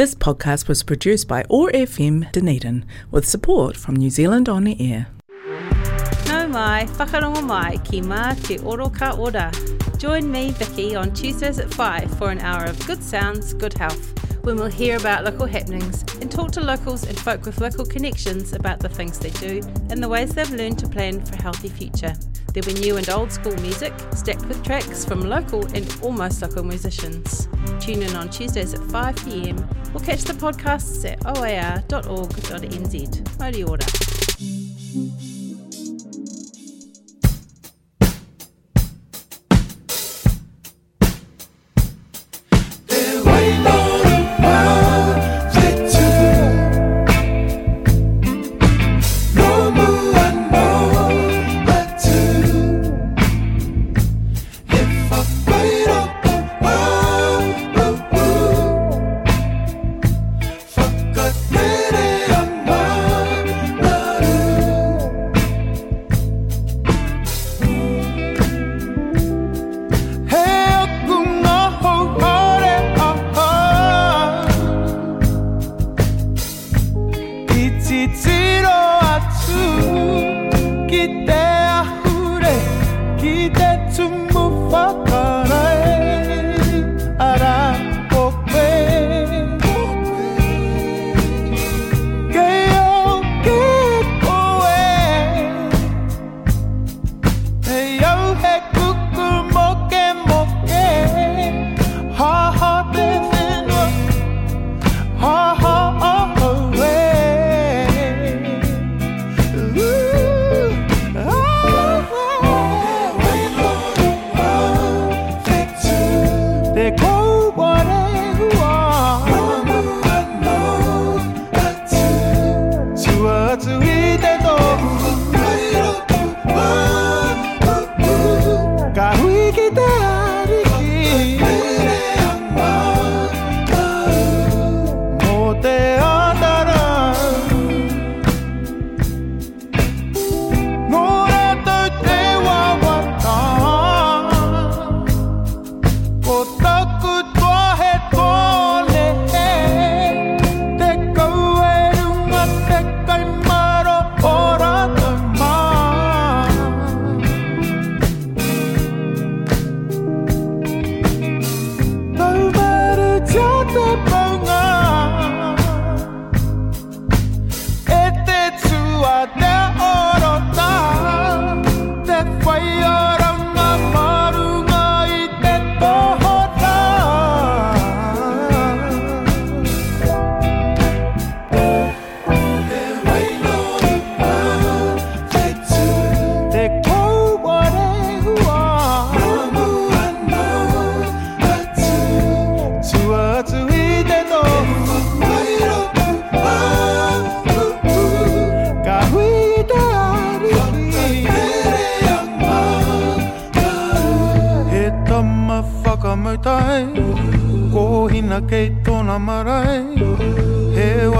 This podcast was produced by OAR FM Dunedin with support from New Zealand On the Air. Nau mai, whakarongo mai ki mā te oro ora. Join me, Vicky, on Tuesdays at 5 for an hour of good sounds, good health, when we'll hear about local happenings and talk to locals and folk with local connections about the things they do and the ways they've learned to plan for a healthy future. There'll be new and old school music, stacked with tracks from local and almost local musicians. Tune in on Tuesdays at 5pm or catch the podcasts at oar.org.nz. Mauri ora.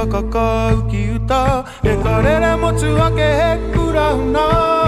whakakau ki uta. E karere motu ake he kurauna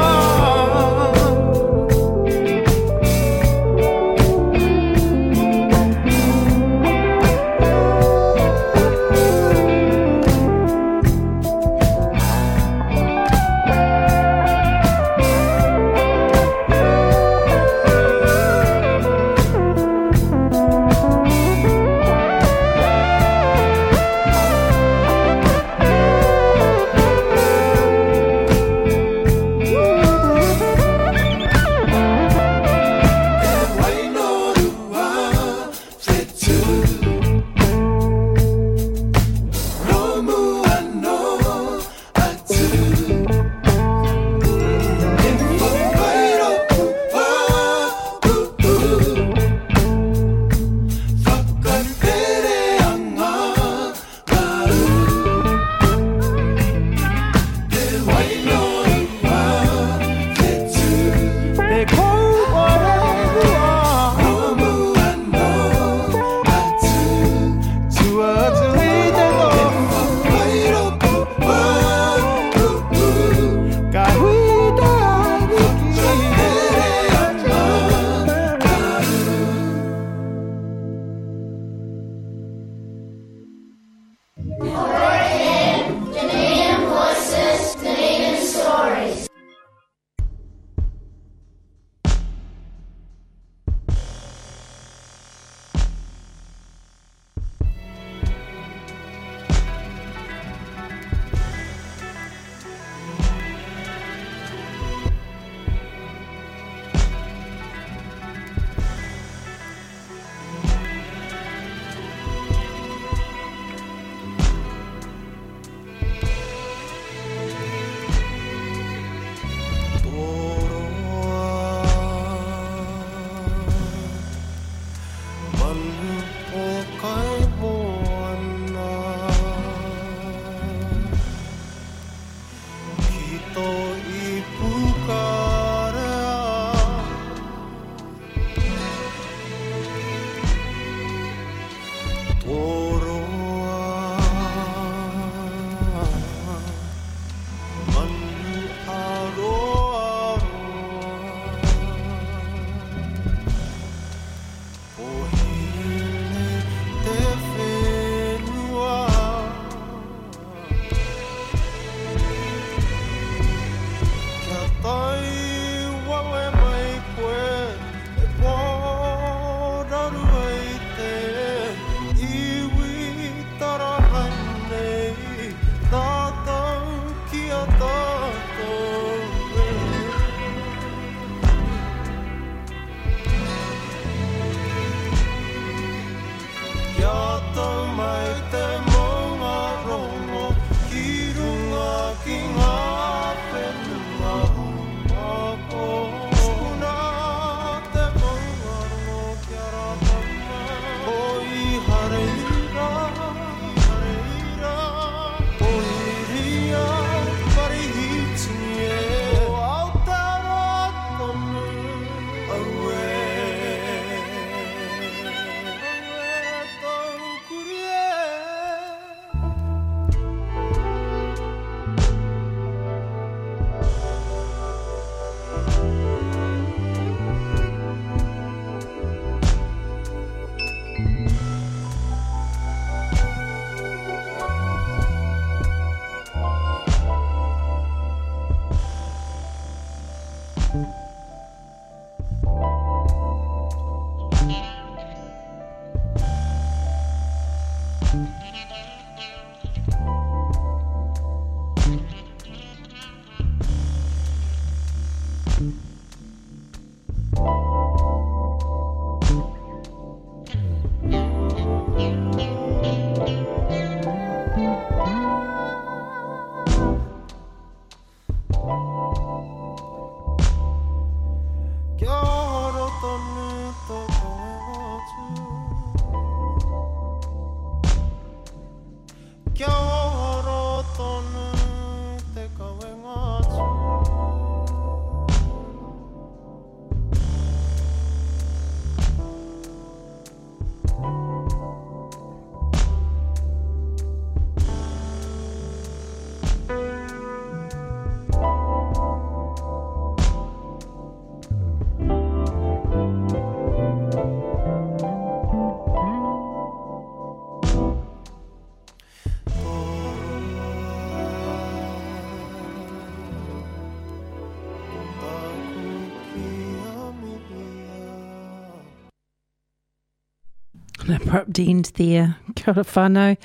an abrupt end there. Kia ora whānau.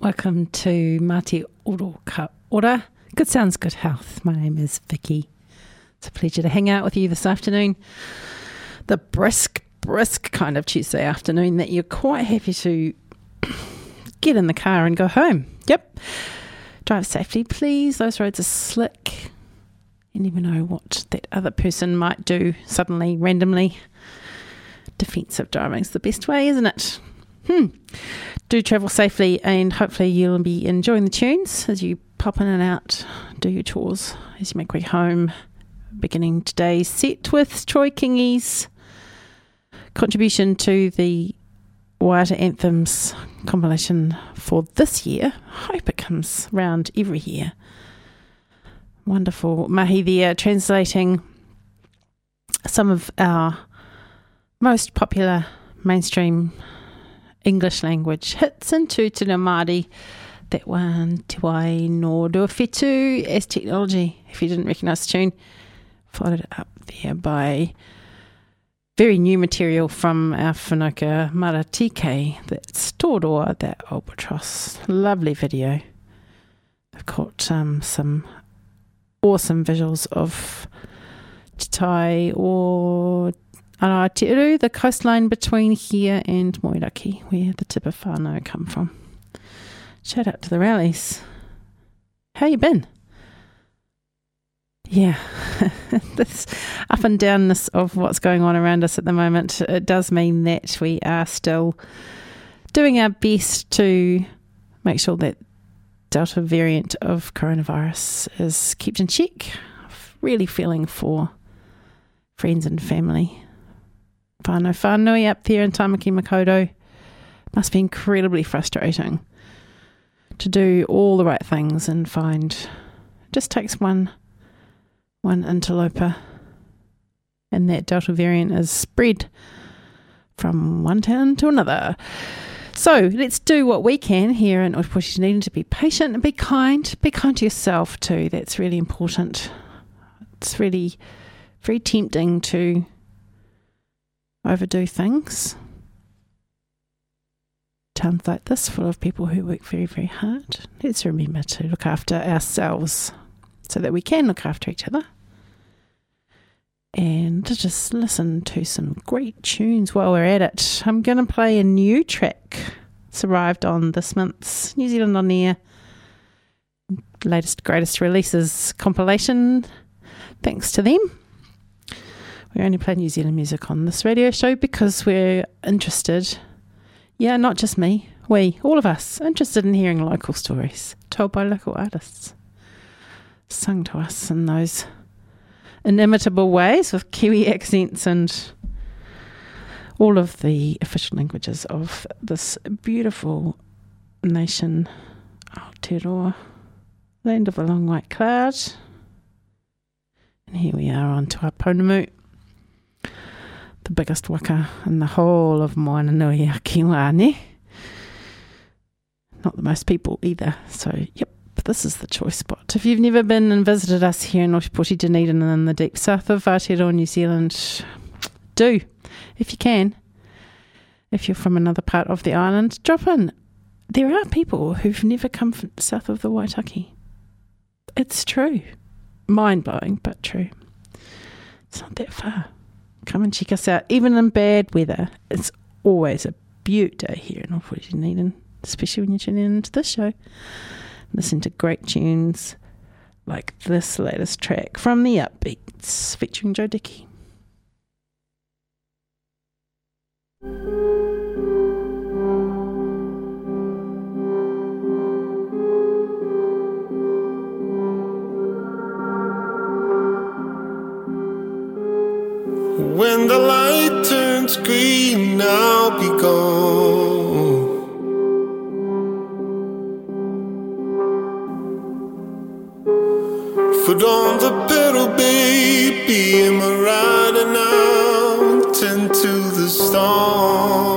Welcome to Ma Te Oro Ka Ora. Good sounds, good health. My name is Vicky. It's a pleasure to hang out with you this afternoon. The brisk, brisk kind of Tuesday afternoon that you're quite happy to get in the car and go home. Yep. Drive safely, please. Those roads are slick. You never know what that other person might do suddenly, randomly defensive driving's the best way, isn't it? Hmm. Do travel safely, and hopefully you'll be enjoying the tunes as you pop in and out, do your chores as you make way home. Beginning today's set with Troy Kingi's contribution to the Waiata Anthems compilation for this year. Hope it comes round every year. Wonderful. Mahi there translating some of our most popular mainstream English language hits into Te Māori. That one, Te Wai no Ruawhetu as technology. If you didn't recognise the tune, followed up there by very new material from our whanaunga Mara TK. That's Toroa, that albatross. Lovely video. They've got um, some awesome visuals of Te or Aotearoa, the coastline between here and Moeraki, where the Tipa whānau come from. Shout out to the rallies. How you been? Yeah, this up and downness of what's going on around us at the moment, it does mean that we are still doing our best to make sure that Delta variant of coronavirus is kept in check. Really feeling for friends and family whānau whānui up there in Tamaki Makaurau. Must be incredibly frustrating to do all the right things and find just takes one one interloper and that delta variant is spread from one town to another. So let's do what we can here in Ōtepoti Dunedin to be patient and be kind. Be kind to yourself too. That's really important. It's really very tempting to overdo things. Towns like this, full of people who work very, very hard. Let's remember to look after ourselves so that we can look after each other. And to just listen to some great tunes while we're at it. I'm going to play a new track. It's arrived on this month's New Zealand On Air latest, greatest releases compilation. Thanks to them. We only play New Zealand music on this radio show because we're interested. Yeah, not just me, we, all of us, interested in hearing local stories told by local artists, sung to us in those inimitable ways with Kiwi accents and all of the official languages of this beautiful nation, Aotearoa, land of a long white cloud. And here we are on to our Pounamu the biggest waka in the whole of Moananui Akiwane. Not the most people either. So, yep, this is the choice spot. If you've never been and visited us here in Ōtepoti Dunedin and in the deep south of Aotearoa, New Zealand, do, if you can. If you're from another part of the island, drop in. There are people who've never come south of the Waitaki. It's true. Mind blowing, but true. It's not that far come and check us out. Even in bad weather, it's always a beaut day here in Ōtepoti Dunedin, especially when you're tuning into this show. Listen to great tunes like this latest track from the Upbeats featuring Joe Dukie. When the light turns green, I'll be gone. Foot on the pedal, baby, am I riding out into the storm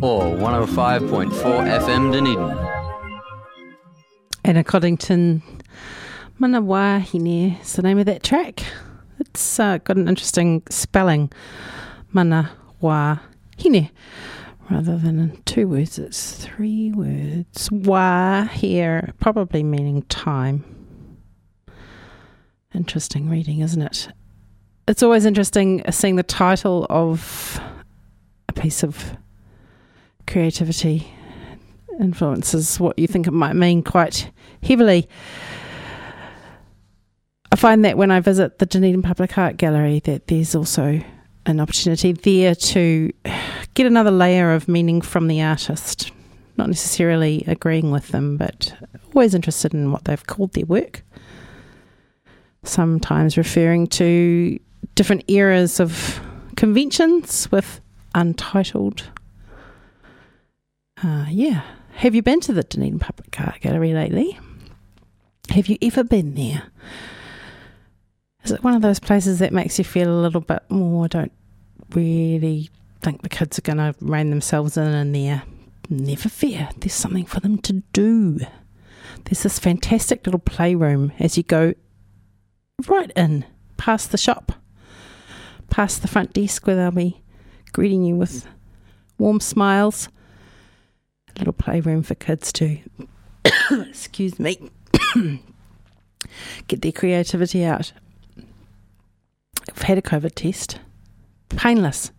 or 105.4 FM Dunedin. Anna Coddington, Mana Wahine is the name of that track. It's uh, got an interesting spelling. Mana Wahine. Rather than two words, it's three words. Wa here, probably meaning time. Interesting reading, isn't it? It's always interesting seeing the title of a piece of creativity influences what you think it might mean quite heavily. I find that when I visit the Dunedin Public Art Gallery, that there's also an opportunity there to get another layer of meaning from the artist. Not necessarily agreeing with them, but always interested in what they've called their work. Sometimes referring to different eras of conventions with untitled. Uh, yeah. Have you been to the Dunedin Public Art Gallery lately? Have you ever been there? Is it one of those places that makes you feel a little bit more, don't really think the kids are going to rein themselves in in there? Never fear, there's something for them to do. There's this fantastic little playroom as you go right in, past the shop, past the front desk where they'll be greeting you with warm smiles. Little playroom for kids to, excuse me, get their creativity out. I've had a COVID test. Painless.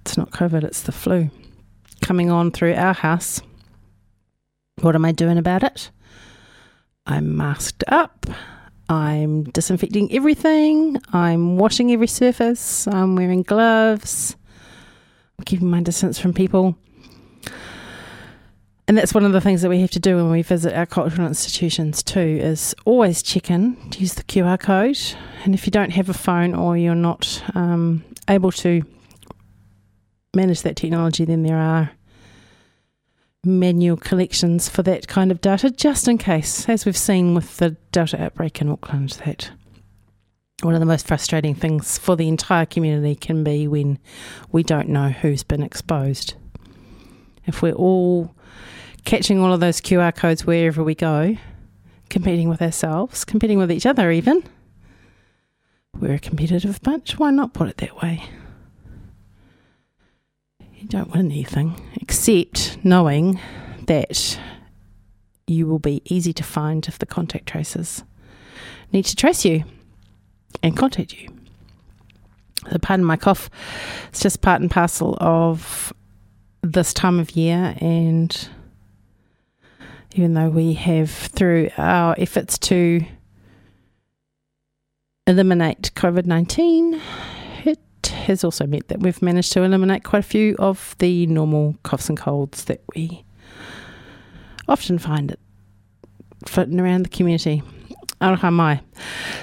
It's not COVID, it's the flu. Coming on through our house. What am I doing about it? I'm masked up. I'm disinfecting everything. I'm washing every surface. I'm wearing gloves. I'm keeping my distance from people. And that's one of the things that we have to do when we visit our cultural institutions too is always check in, use the QR code. And if you don't have a phone or you're not um, able to manage that technology, then there are manual collections for that kind of data, just in case, as we've seen with the Delta outbreak in Auckland, that one of the most frustrating things for the entire community can be when we don't know who's been exposed. If we're all catching all of those QR codes wherever we go, competing with ourselves, competing with each other, even, we're a competitive bunch. Why not put it that way? You don't win anything except knowing that you will be easy to find if the contact tracers need to trace you and contact you. So, pardon my cough, it's just part and parcel of this time of year, and even though we have, through our efforts to eliminate COVID 19, it has also meant that we've managed to eliminate quite a few of the normal coughs and colds that we often find it floating around the community. Aroha mai.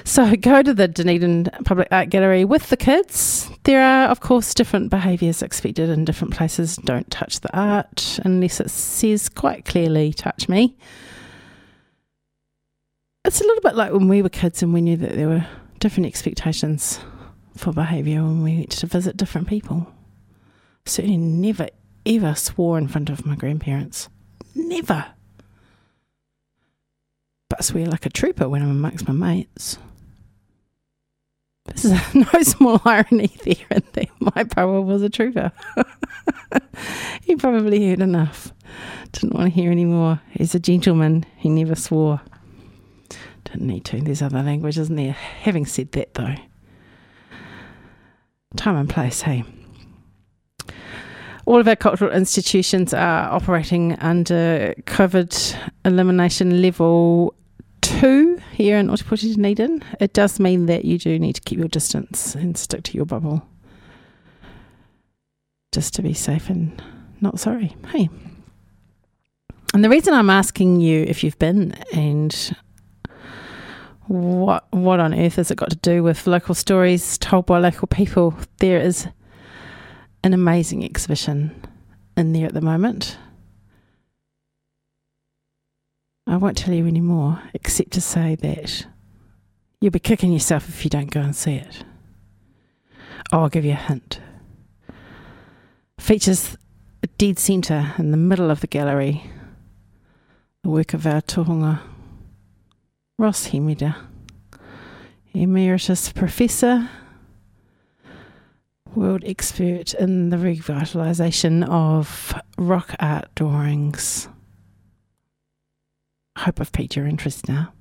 So go to the Dunedin Public Art Gallery with the kids. There are, of course, different behaviours expected in different places. Don't touch the art unless it says quite clearly, touch me. It's a little bit like when we were kids and we knew that there were different expectations for behaviour when we went to visit different people. Certainly never, ever swore in front of my grandparents. Never. But I swear like a trooper when I'm amongst my mates. This There's no small irony there in that my brother was a trooper. he probably heard enough. Didn't want to hear any more. He's a gentleman. He never swore. Didn't need to. There's other language, isn't there? Having said that, though, time and place, hey. All of our cultural institutions are operating under COVID elimination level two here in Ōtepoti Dunedin. It does mean that you do need to keep your distance and stick to your bubble. Just to be safe and not sorry. Hey. And the reason I'm asking you if you've been and what what on earth has it got to do with local stories told by local people? There is an amazing exhibition in there at the moment. I won't tell you any more, except to say that you'll be kicking yourself if you don't go and see it. I'll give you a hint. Features a dead centre in the middle of the gallery, the work of our tohunga Ross Hemera, Emeritus Professor, world expert in the revitalisation of rock art drawings. Hope I've piqued your interest now.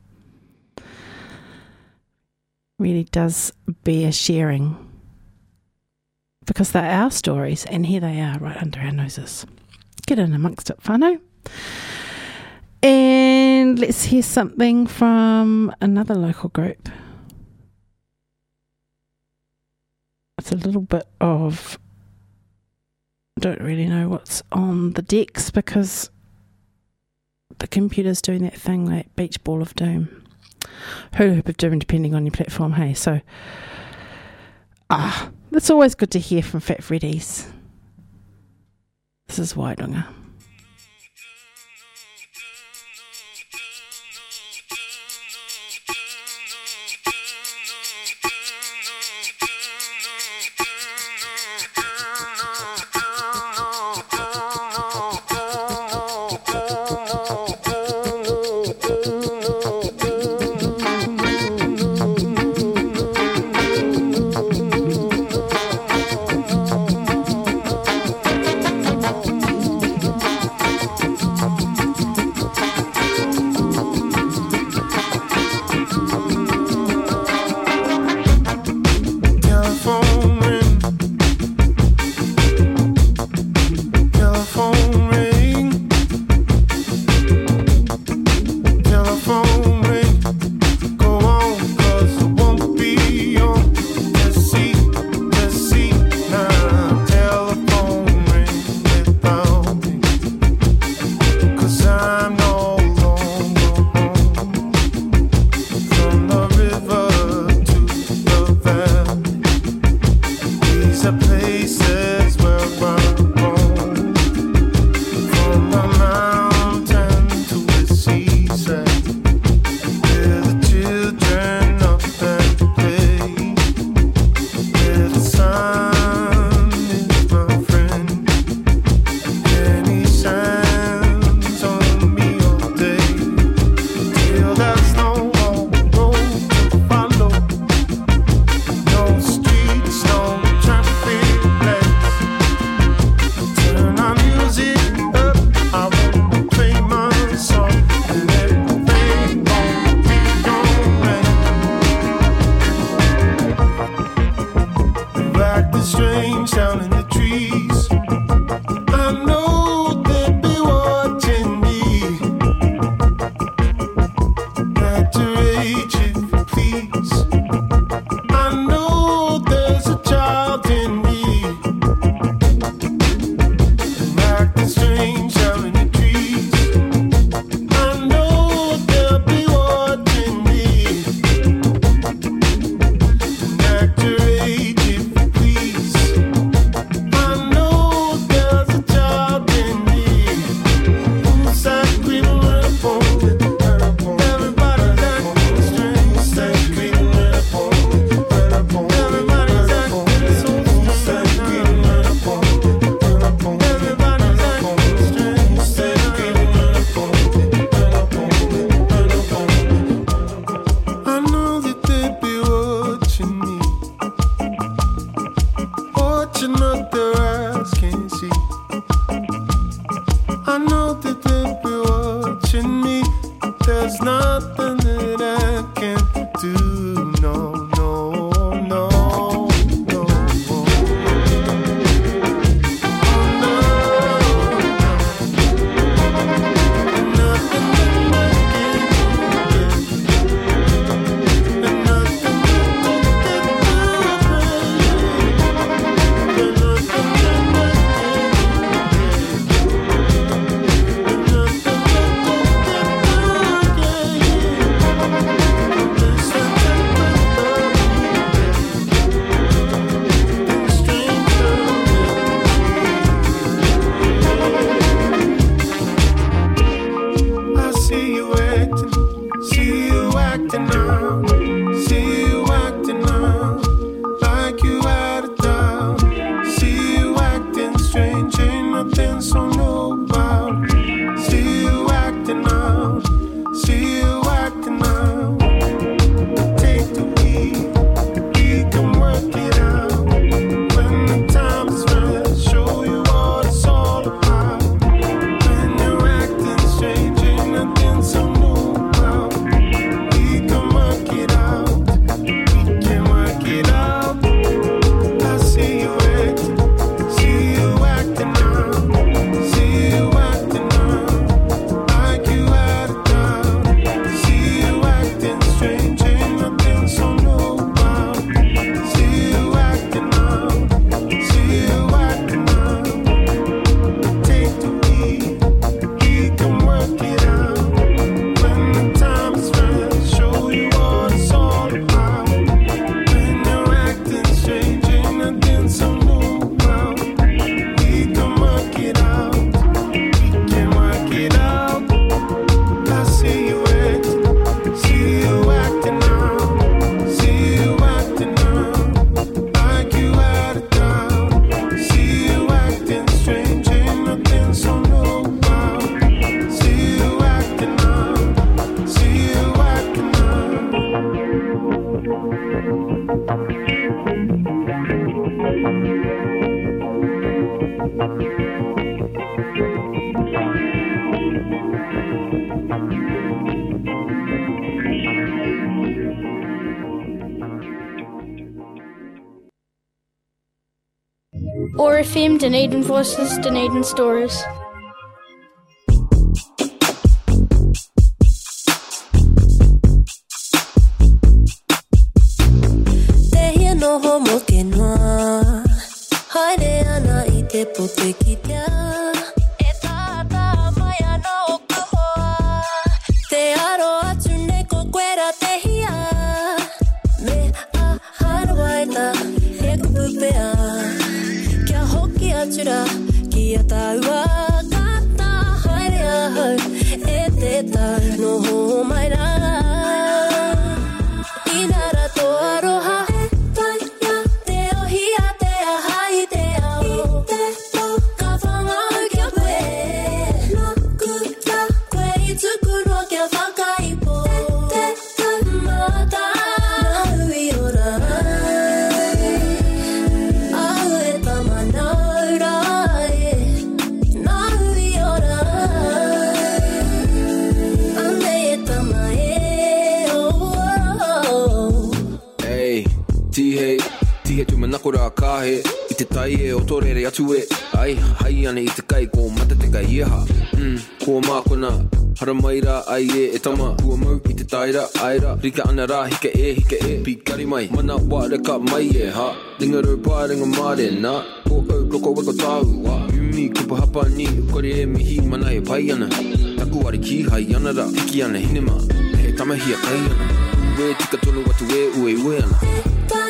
Really does bear sharing because they're our stories, and here they are right under our noses. Get in amongst it, whānau. And let's hear something from another local group. It's a little bit of. Don't really know what's on the decks because the computer's doing that thing like beach ball of doom. Hula hoop of doom, depending on your platform, hey? So, ah, it's always good to hear from Fat Freddy's. This is Wairunga. Dunedin Voices, Dunedin Stories. Ki a taua Kata haere ahau e kāhe I te tai e o torere atu e. Ai, hai ane i te kai ko mata te kai ieha mm, Ko mākona, hara mai rā ai e e tama. Kua mau i te taira, aira Rika ana rā, hika e, hika e. Pikari mai, mana wā reka mai e ha. Ringa rau pā, ringa māre nā. Ko au, loko wako tāu wā Umi, kupa hapa ni, kore e mihi mana e pai ana. Taku ari ki hai ana rā, hiki ana hinema. He tamahia kai ana. Ue tika tonu atu e ue ue ana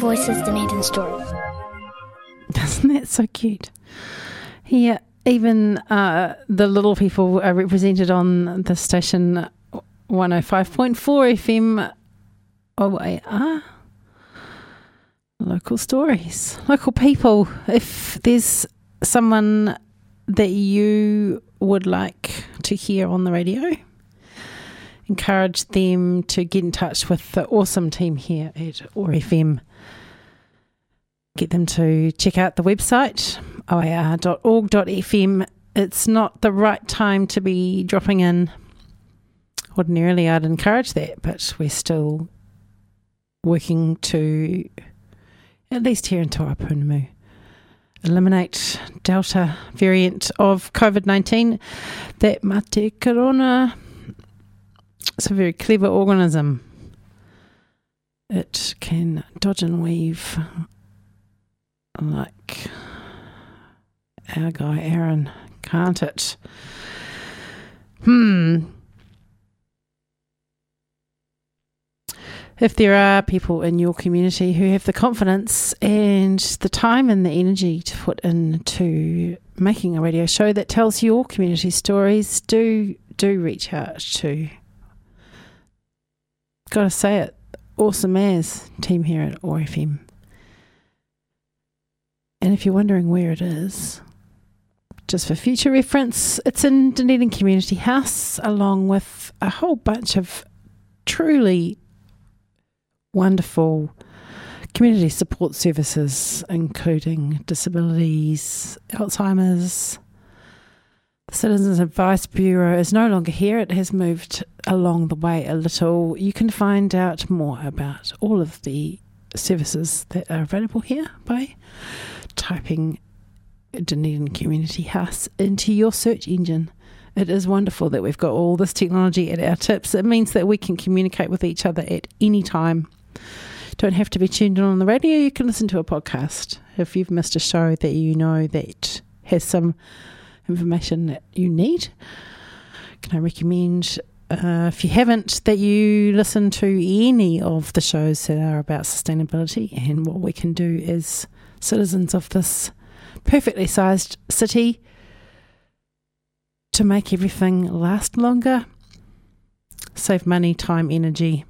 Voices, Dunedin story. Isn't that so cute? Here, even uh, the little people are represented on the station 105.4 FM. Wait, ah. Local stories, local people. If there's someone that you would like to hear on the radio, encourage them to get in touch with the awesome team here at OAR FM get them to check out the website oar.org.fm. It's not the right time to be dropping in. Ordinarily, I'd encourage that, but we're still working to, at least here in Te Waipounamu, eliminate Delta variant of COVID 19. That mate corona, it's a very clever organism. It can dodge and weave like our guy Aaron, can't it? Hmm. If there are people in your community who have the confidence and the time and the energy to put into making a radio show that tells your community stories, do do reach out to. Gotta say it, awesome as team here at OAR FM. And if you're wondering where it is, just for future reference, it's in Dunedin Community House, along with a whole bunch of truly wonderful community support services, including disabilities, Alzheimer's. The Citizens Advice Bureau is no longer here. It has moved along the way a little. You can find out more about all of the services that are available here by typing Dunedin Community House into your search engine. It is wonderful that we've got all this technology at our tips. It means that we can communicate with each other at any time. Don't have to be tuned in on the radio, you can listen to a podcast. If you've missed a show that you know that has some information that you need, can I recommend uh, if you haven't, that you listen to any of the shows that are about sustainability and what we can do as citizens of this perfectly sized city to make everything last longer, save money, time, energy.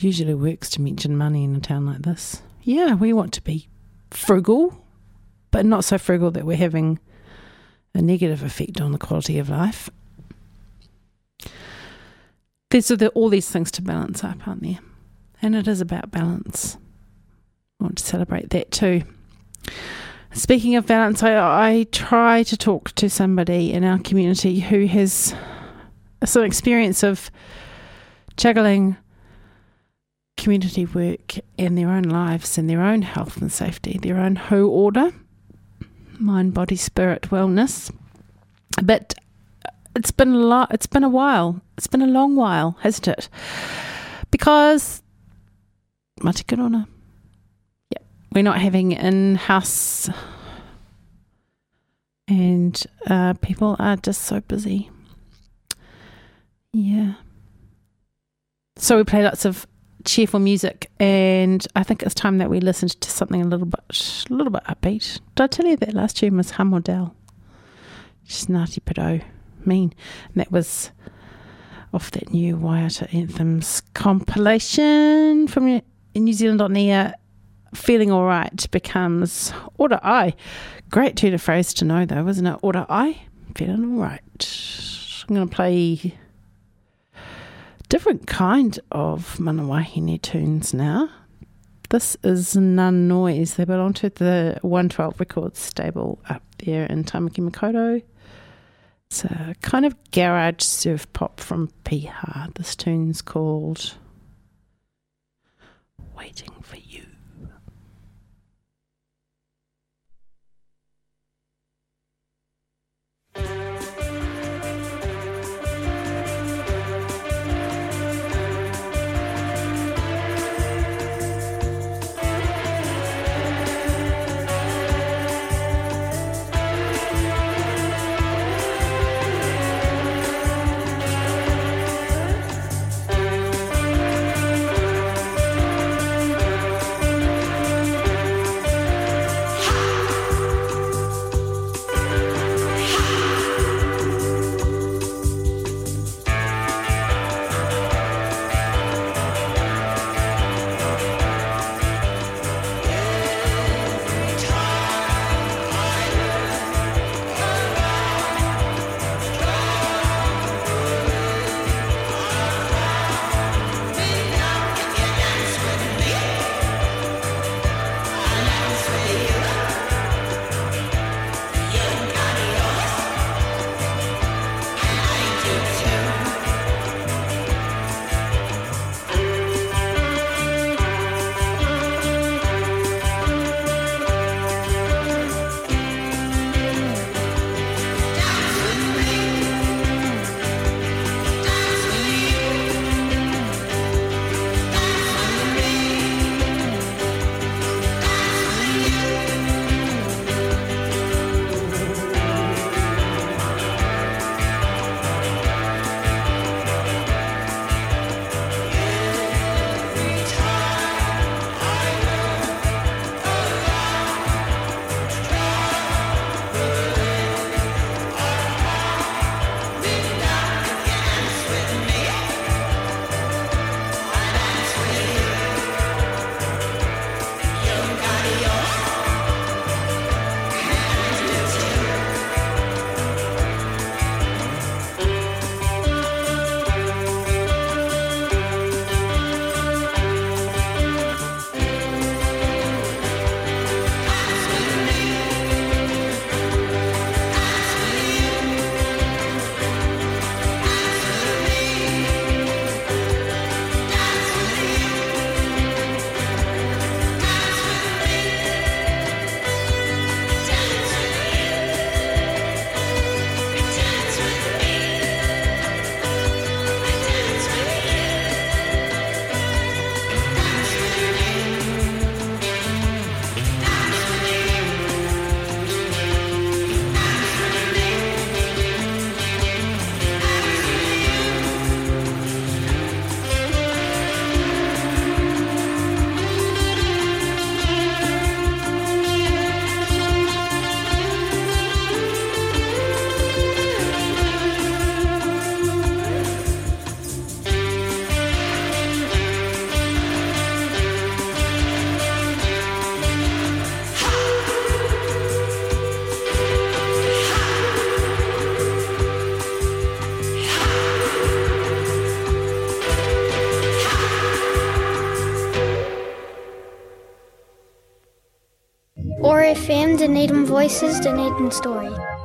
Usually works to mention money in a town like this. Yeah, we want to be frugal, but not so frugal that we're having a negative effect on the quality of life. There's all these things to balance up, aren't there? And it is about balance. I want to celebrate that too. Speaking of balance, I, I try to talk to somebody in our community who has some experience of juggling community work and their own lives and their own health and safety, their own whole order, mind, body, spirit, wellness. But it's been a lot. It's been a while. It's been a long while, hasn't it? Because. Yeah, we're not having in-house, and uh, people are just so busy. Yeah. So we play lots of cheerful music, and I think it's time that we listened to something a little bit, a little bit upbeat. Did I tell you that last tune was Hum Dell? Snarty Pedo mean. And that was off that new Waiata Anthems compilation from New Zealand on air. Feeling all right becomes order I. Great turn phrase to know though, isn't it? Order I. Feeling all right. I'm going to play different kind of Manawahine tunes now. This is None Noise. They belong to the 112 Records stable up there in Tamaki Makaurau. It's a kind of garage surf pop from Piha. This tune's called Waiting for You. Voices Dunedin Story.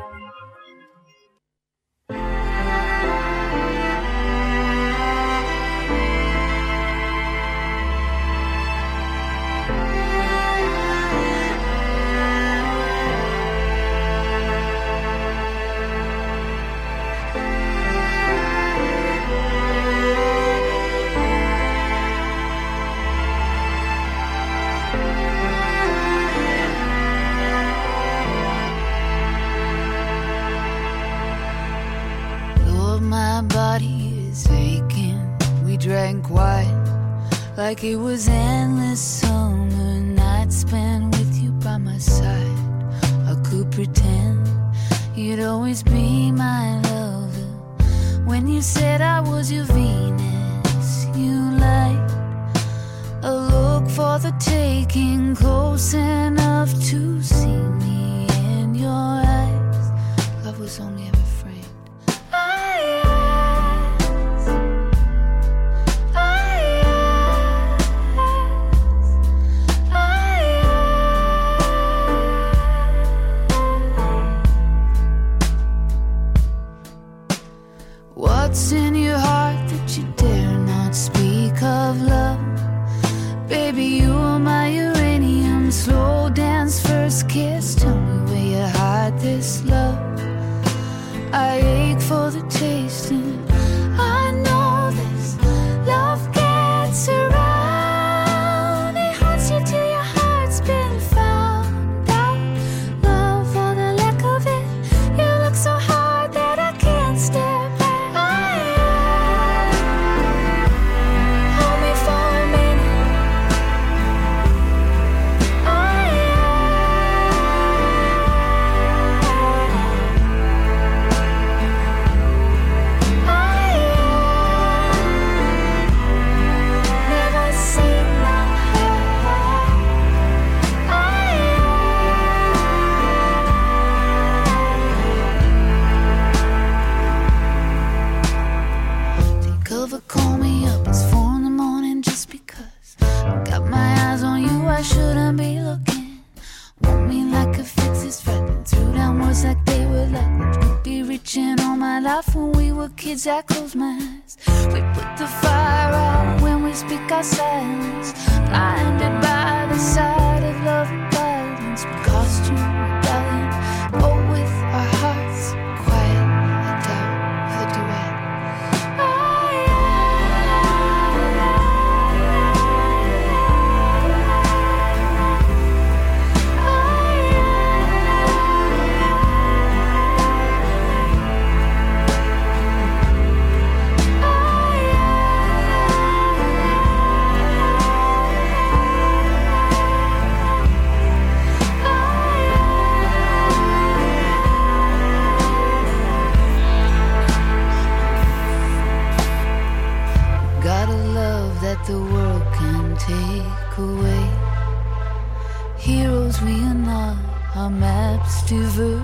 like it was in.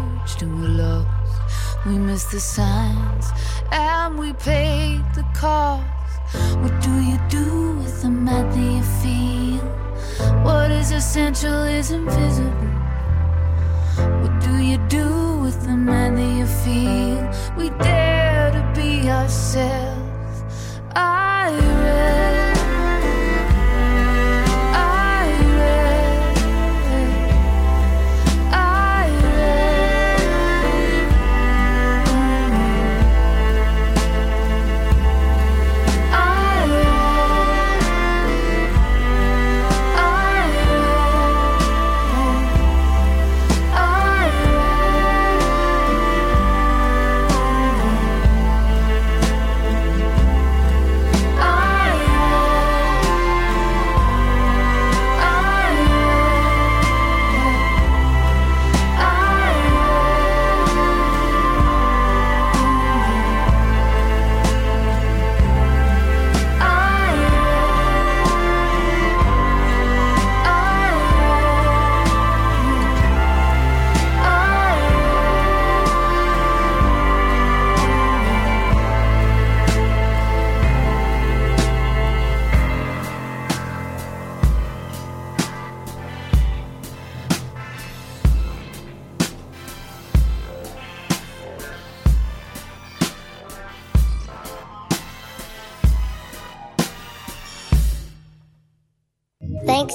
searched and we lost. We miss the signs and we paid the cost. What do you do with the mad that you feel? What is essential is invisible. What do you do with the mad that you feel? We dare to be ourselves. I read.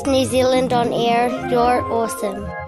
New Zealand on Air. You're awesome.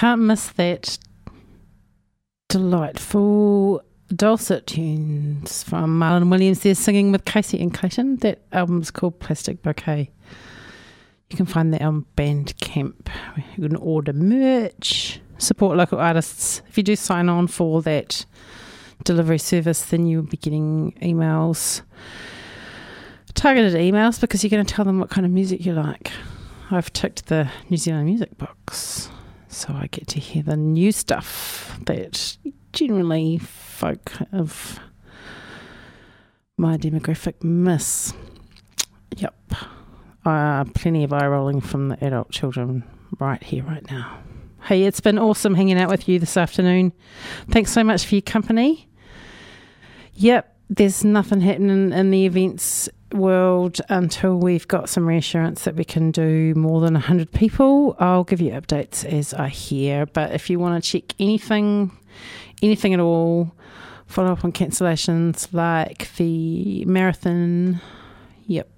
Can't miss that delightful dulcet tunes from Marlon Williams there singing with Kacy and Clayton. That album's called Plastic Bouquet. You can find that on Bandcamp. You can order merch, support local artists. If you do sign on for that delivery service, then you'll be getting emails, targeted emails, because you're going to tell them what kind of music you like. I've ticked the New Zealand music box, so I get to hear the new stuff that generally folk of my demographic miss. Yep. Uh, plenty of eye rolling from the adult children right here, right now. Hey, it's been awesome hanging out with you this afternoon. Thanks so much for your company. Yep, there's nothing happening in the events world until we've got some reassurance that we can do more than 100 people. I'll give you updates as I hear. But if you want to check anything, anything at all, follow up on cancellations like the marathon, yep.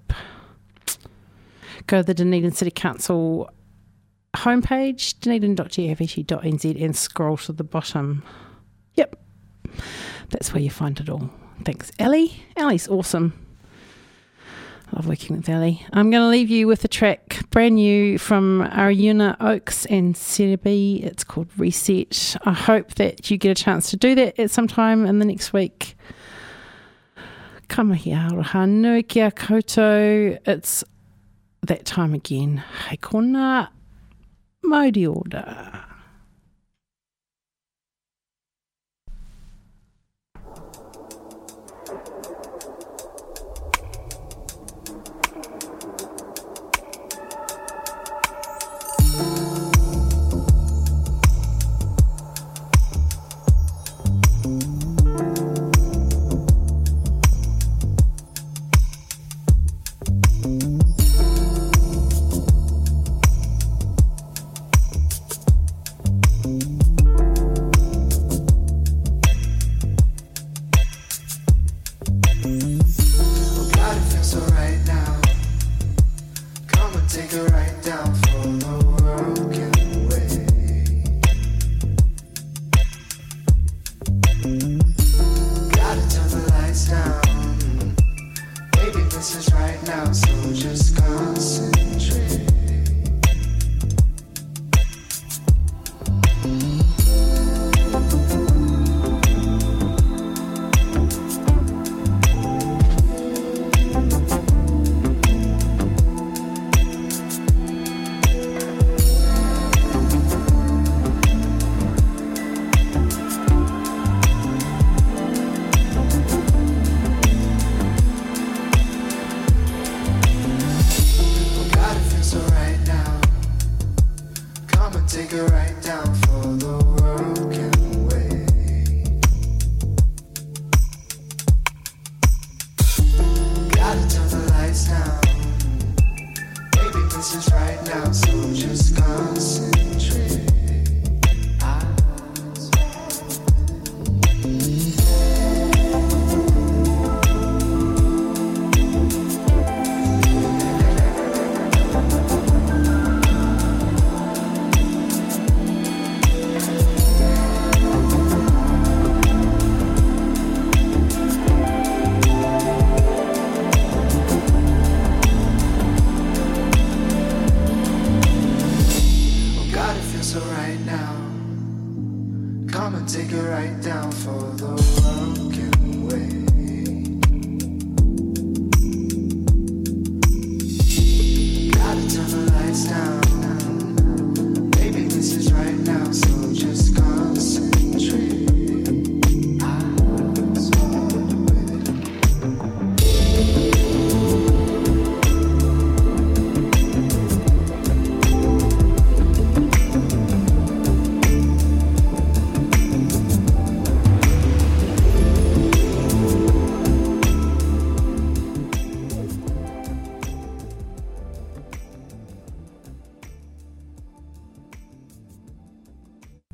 Go to the Dunedin City Council homepage, dunedin.govt.nz, and scroll to the bottom. Yep, that's where you find it all. Thanks, Ellie. Ellie's awesome. Love working with Ellie. I'm going to leave you with a track brand new from Ariuna Oaks and Cerebi. It's called Reset. I hope that you get a chance to do that at some time in the next week. Kamahi aroha nui kia koutou. It's that time again. Hei kona Maori order.